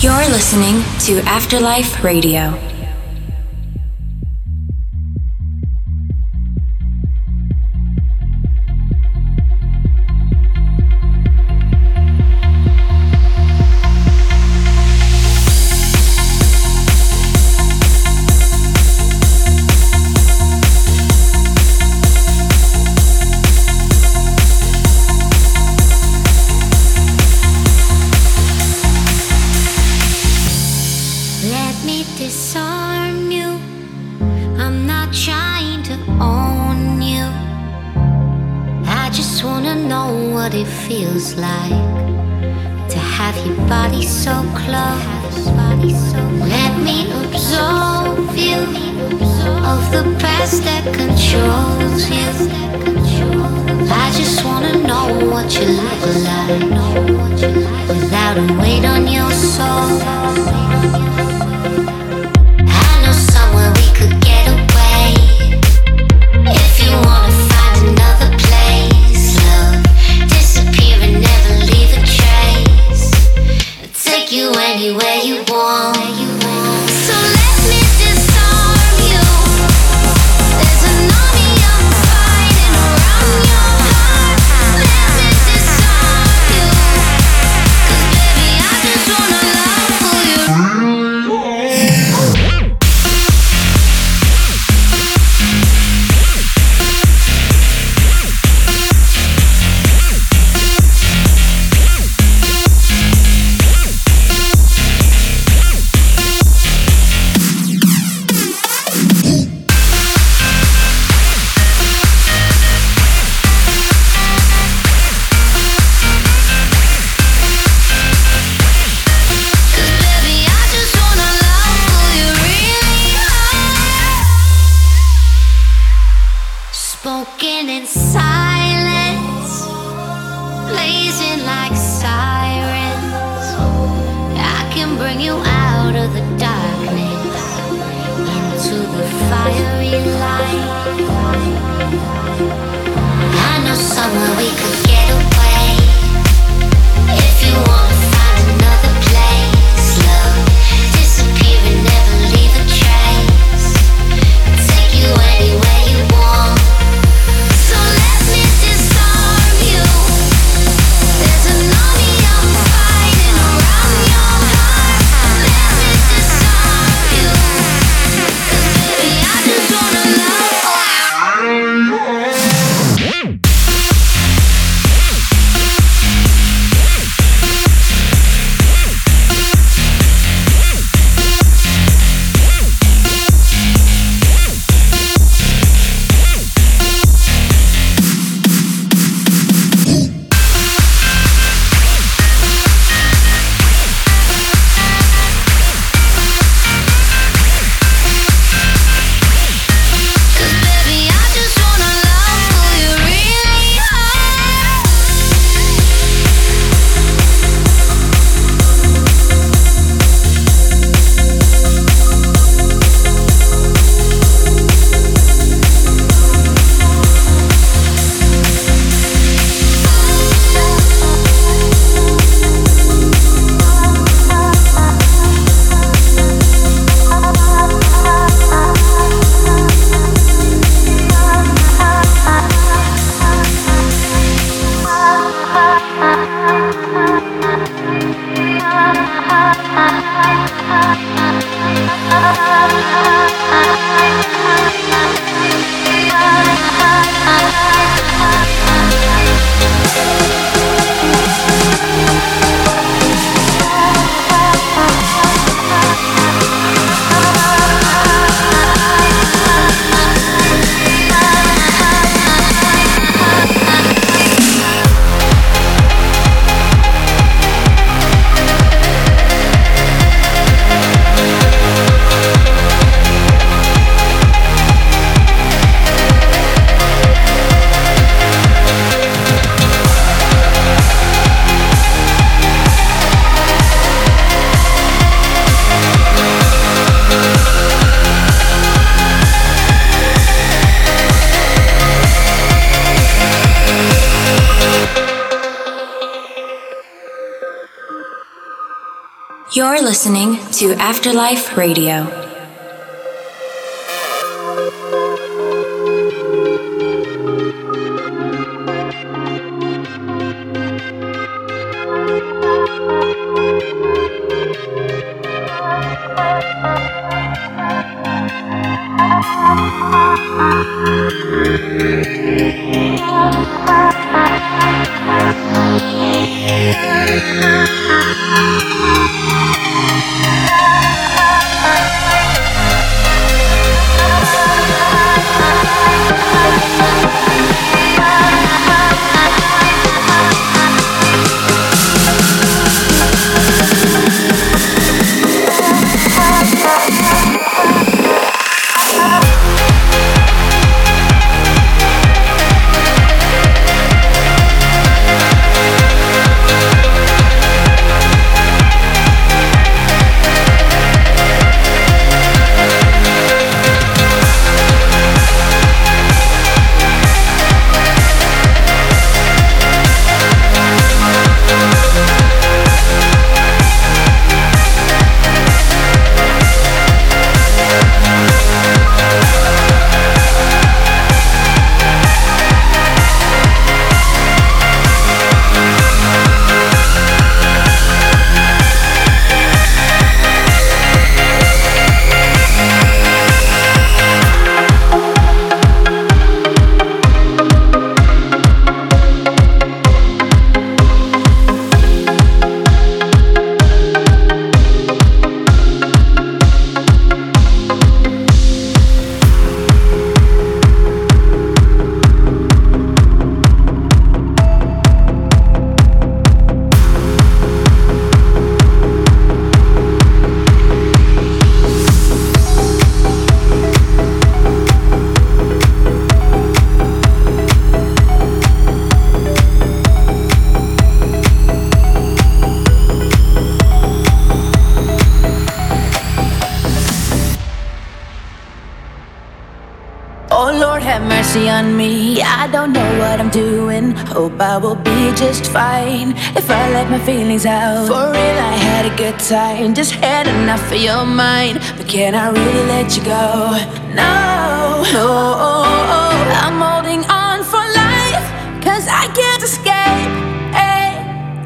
You're listening to Afterlife Radio. You're listening to Afterlife Radio. Feelings out. For real, I had a good time. Just had enough of your mind. But can I really let you go? No, no. I'm holding on for life. Cause I can't escape. Hey,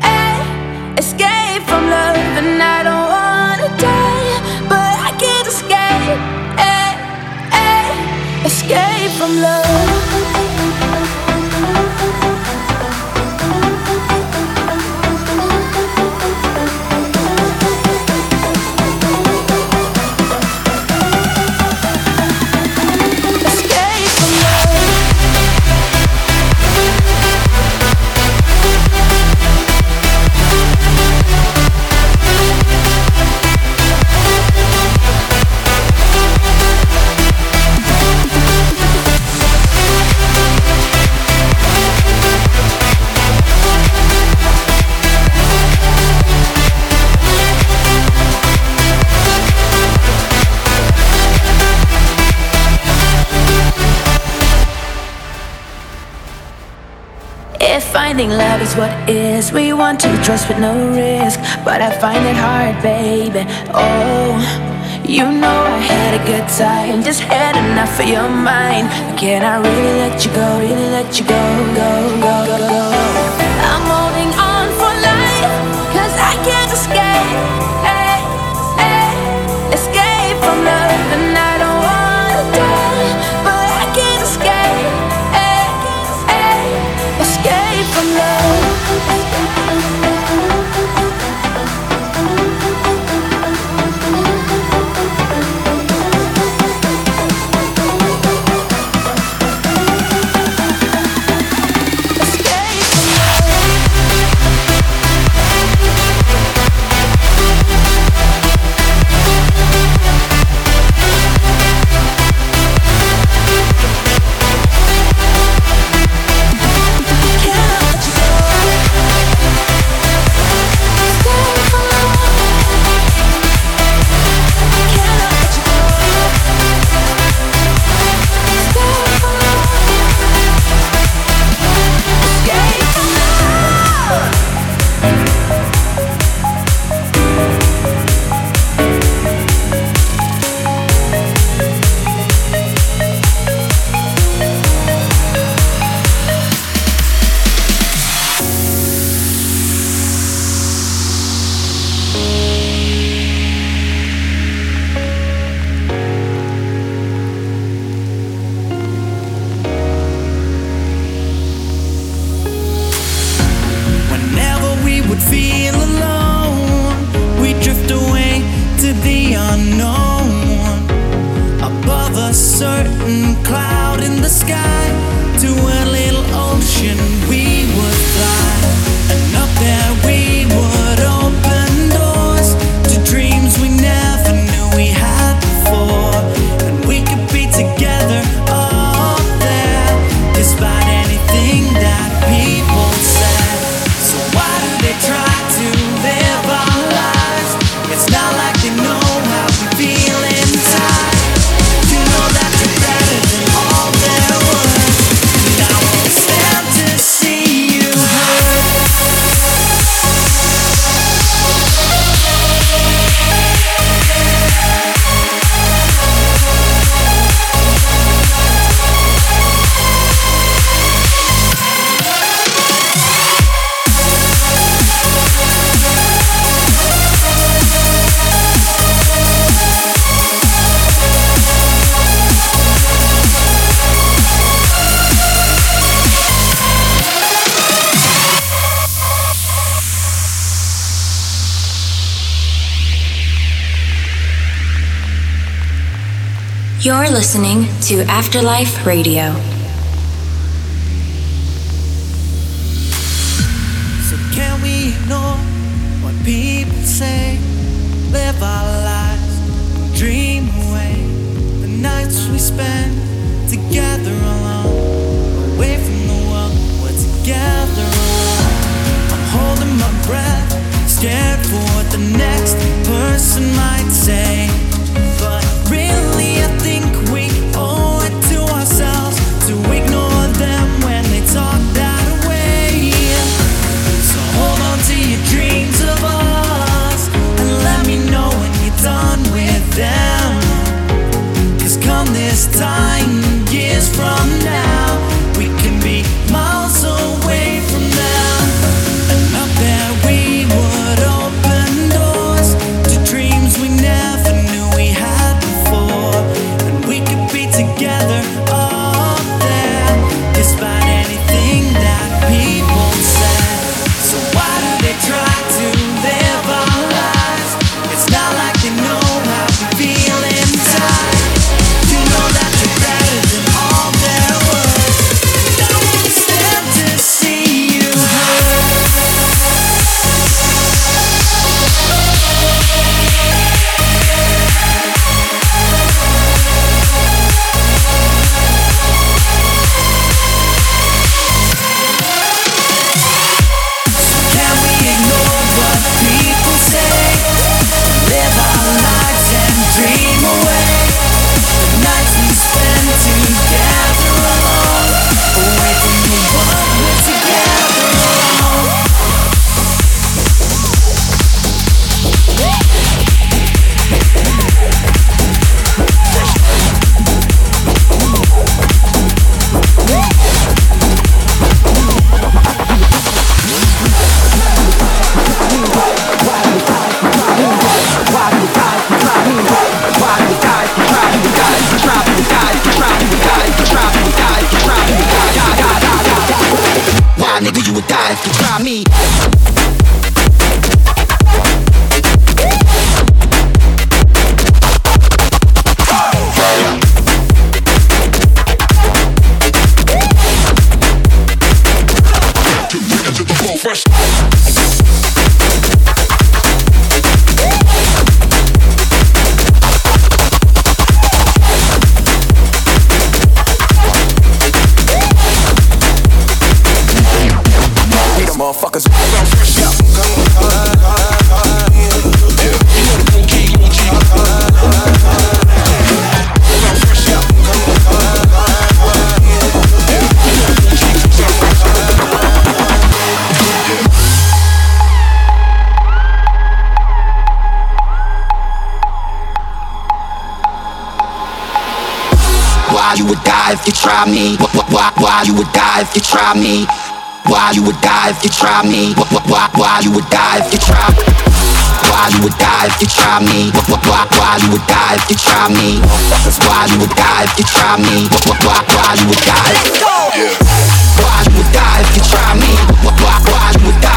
hey, escape from love. And I don't wanna die. But I can't escape. Hey, hey, escape from love. Is what is. We want to trust with no risk, but I find it hard, baby. Oh, you know I had a good time, just had enough of your mind. Can I really let you go? Really let you go, go, go, go, go? I'm holding on for life, cause I can't escape. You're listening to Afterlife Radio. So, can we ignore what people say? Live our lives, dream away the nights we spend together alone, away from the world. We're together alone. I'm holding my breath, scared for what the next person might say. This time, if you try me? Why, why, why you would die if you try me? Why you would die if you try me? Why, why, why you would die if you try? Why you would die if you try me? Why, why, why you would die if you try me? Why you would die if you try me? Why, why, why you would die? Why you would die if you try me? Why, why, why you would die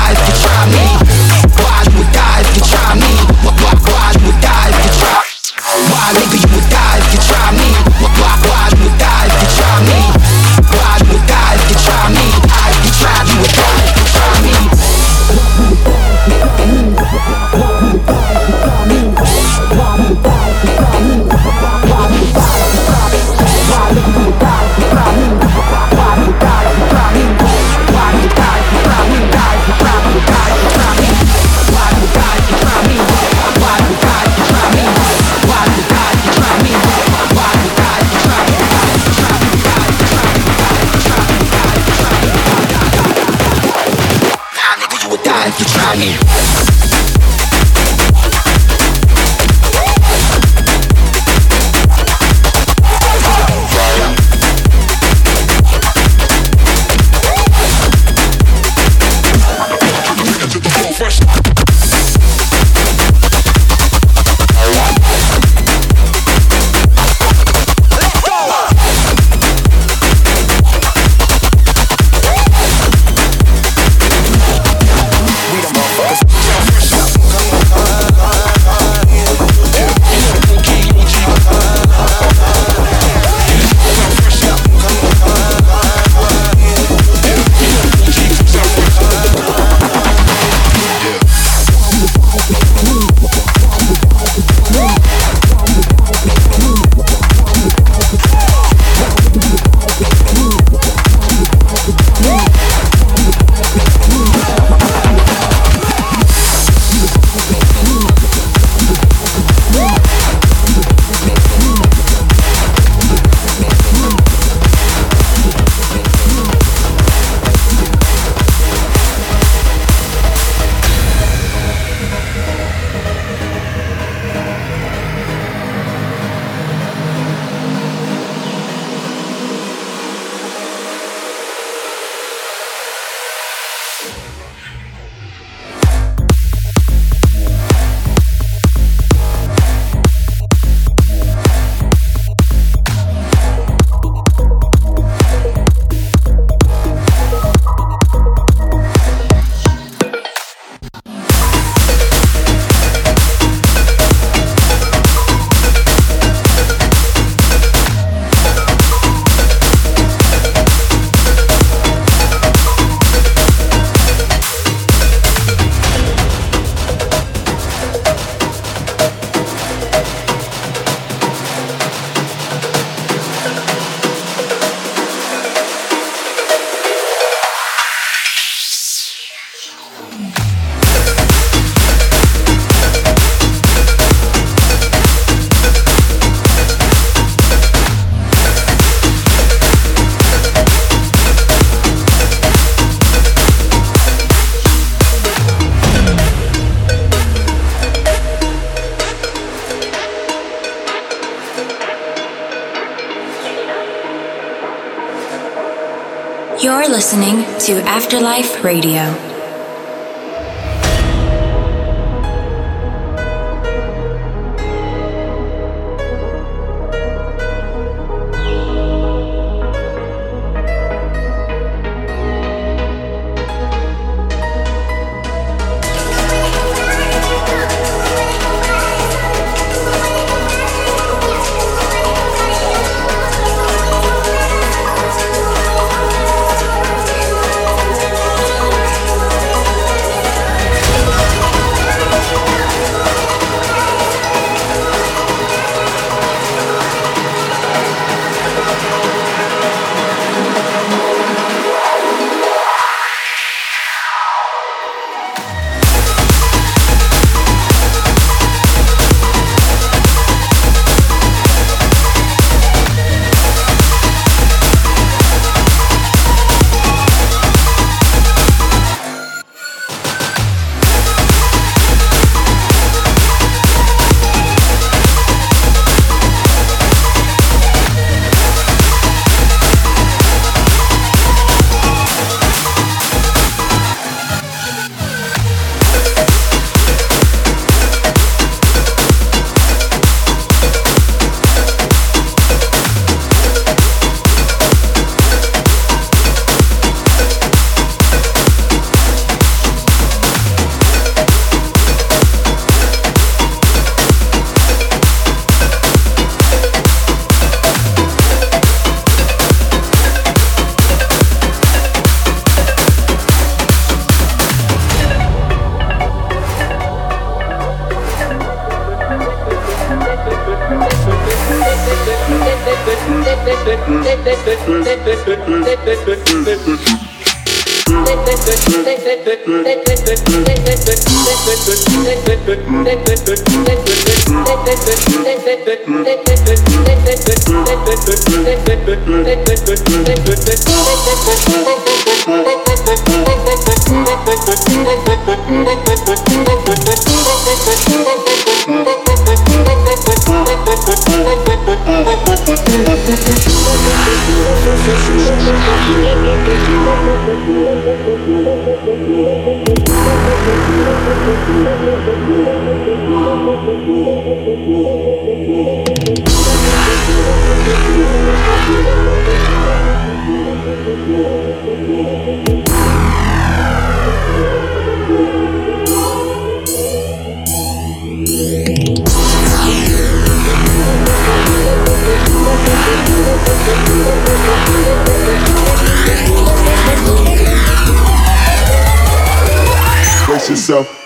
Afterlife Radio.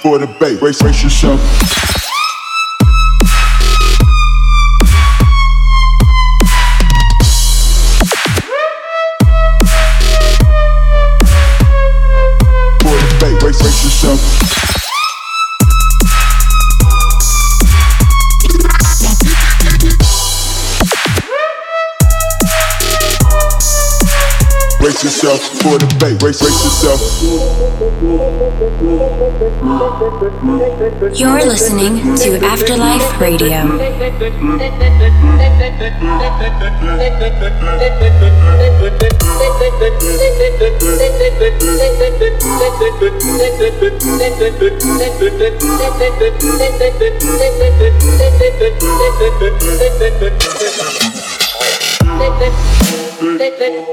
For the bait. Brace, brace yourself. Yourself for the bait. Brace, brace yourself. You're listening to Afterlife Radio.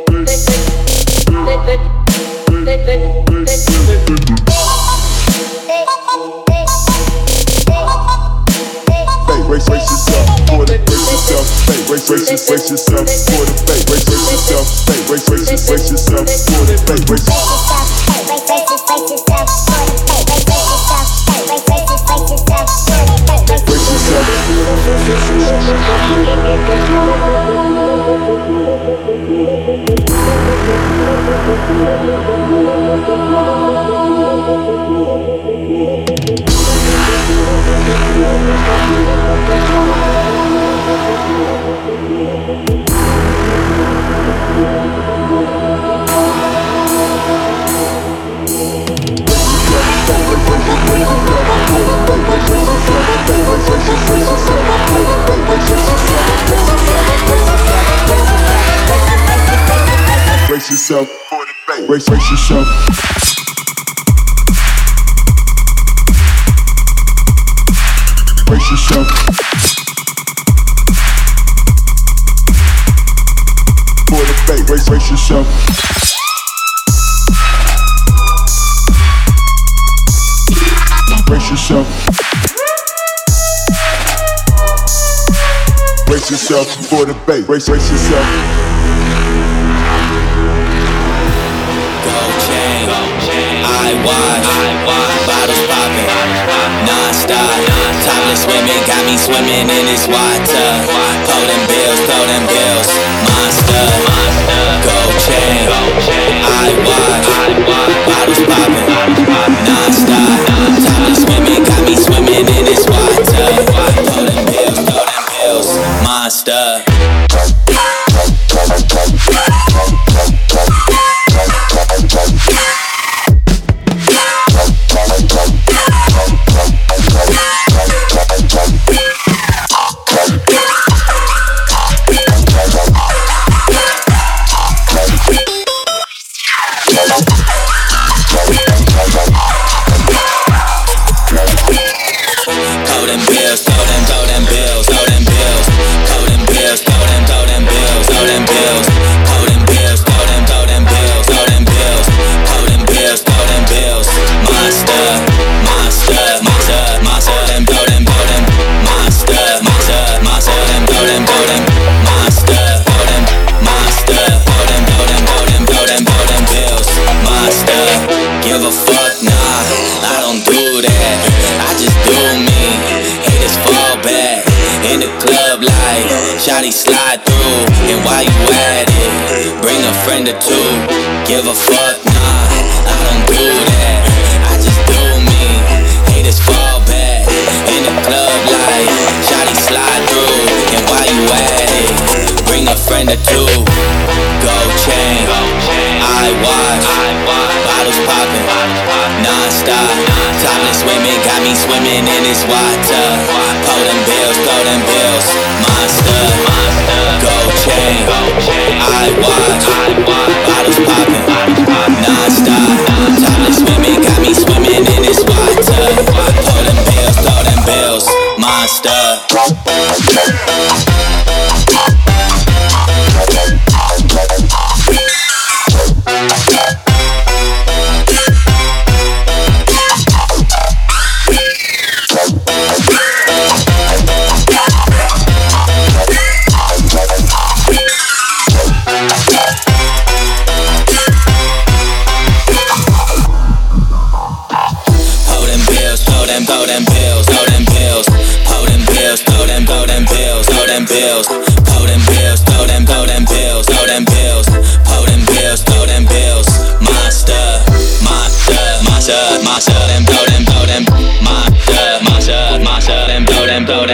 Yourself for the brace yourself. Brace, brace, brace yourself for the bait. Brace, brace yourself. Brace, brace, brace yourself yourself. Brace yourself. Brace yourself. For the yourself. Yourself. Brace yourself for the bait. Brace, brace yourself. I watch, bottles popping, non-stop. Topless women got me swimming in this water. Pull them bills, throw them bills. Monster, monster, gold chain. I watch, bottles popping, non-stop. Topless women got me swimming in this water. Give a fuck, nah, I don't do that. I just do me. Haters fall back in the club like Shotty slide through. And while you at it, bring a friend or two. Gold chain, I watch, bottles popping, non-stop. Topless women got me swimming in this water. Them bills, throw them bills. Monster, gold chain, I watch, bottles popping, non-stop. Topless women got me swimming in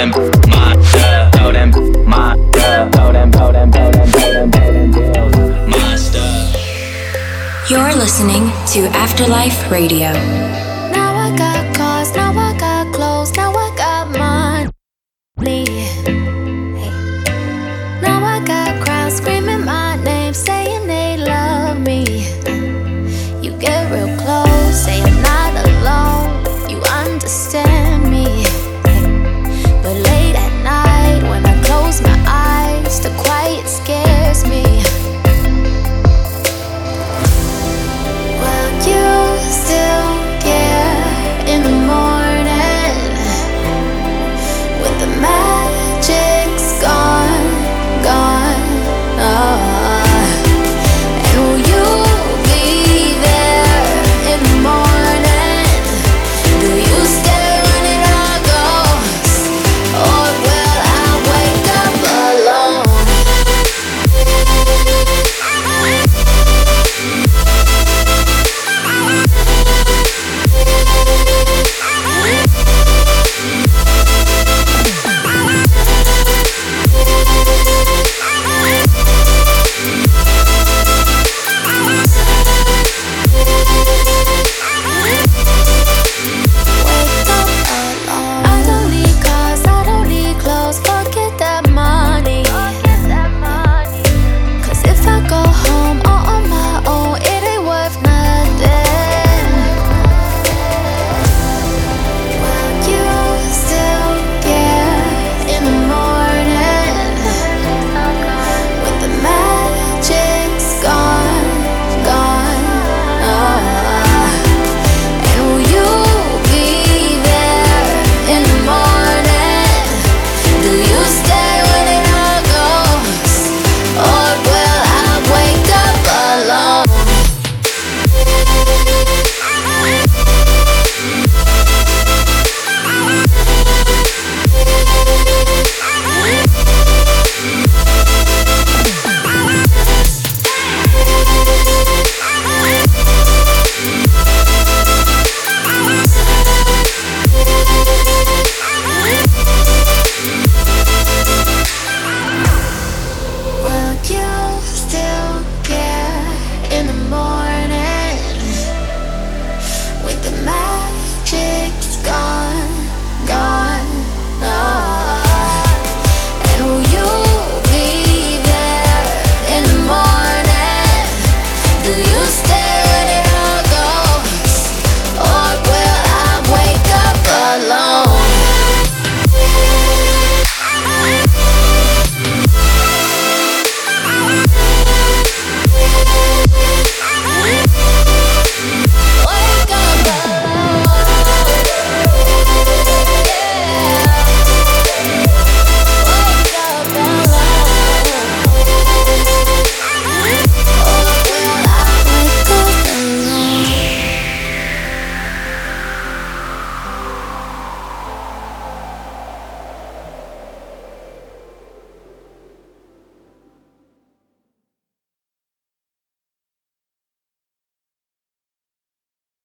them, my stuff. Throw them, my uh, stuff. Throw them, throw them, throw them, throw them, throw them my stuff. You're listening to Afterlife Radio. Now I got.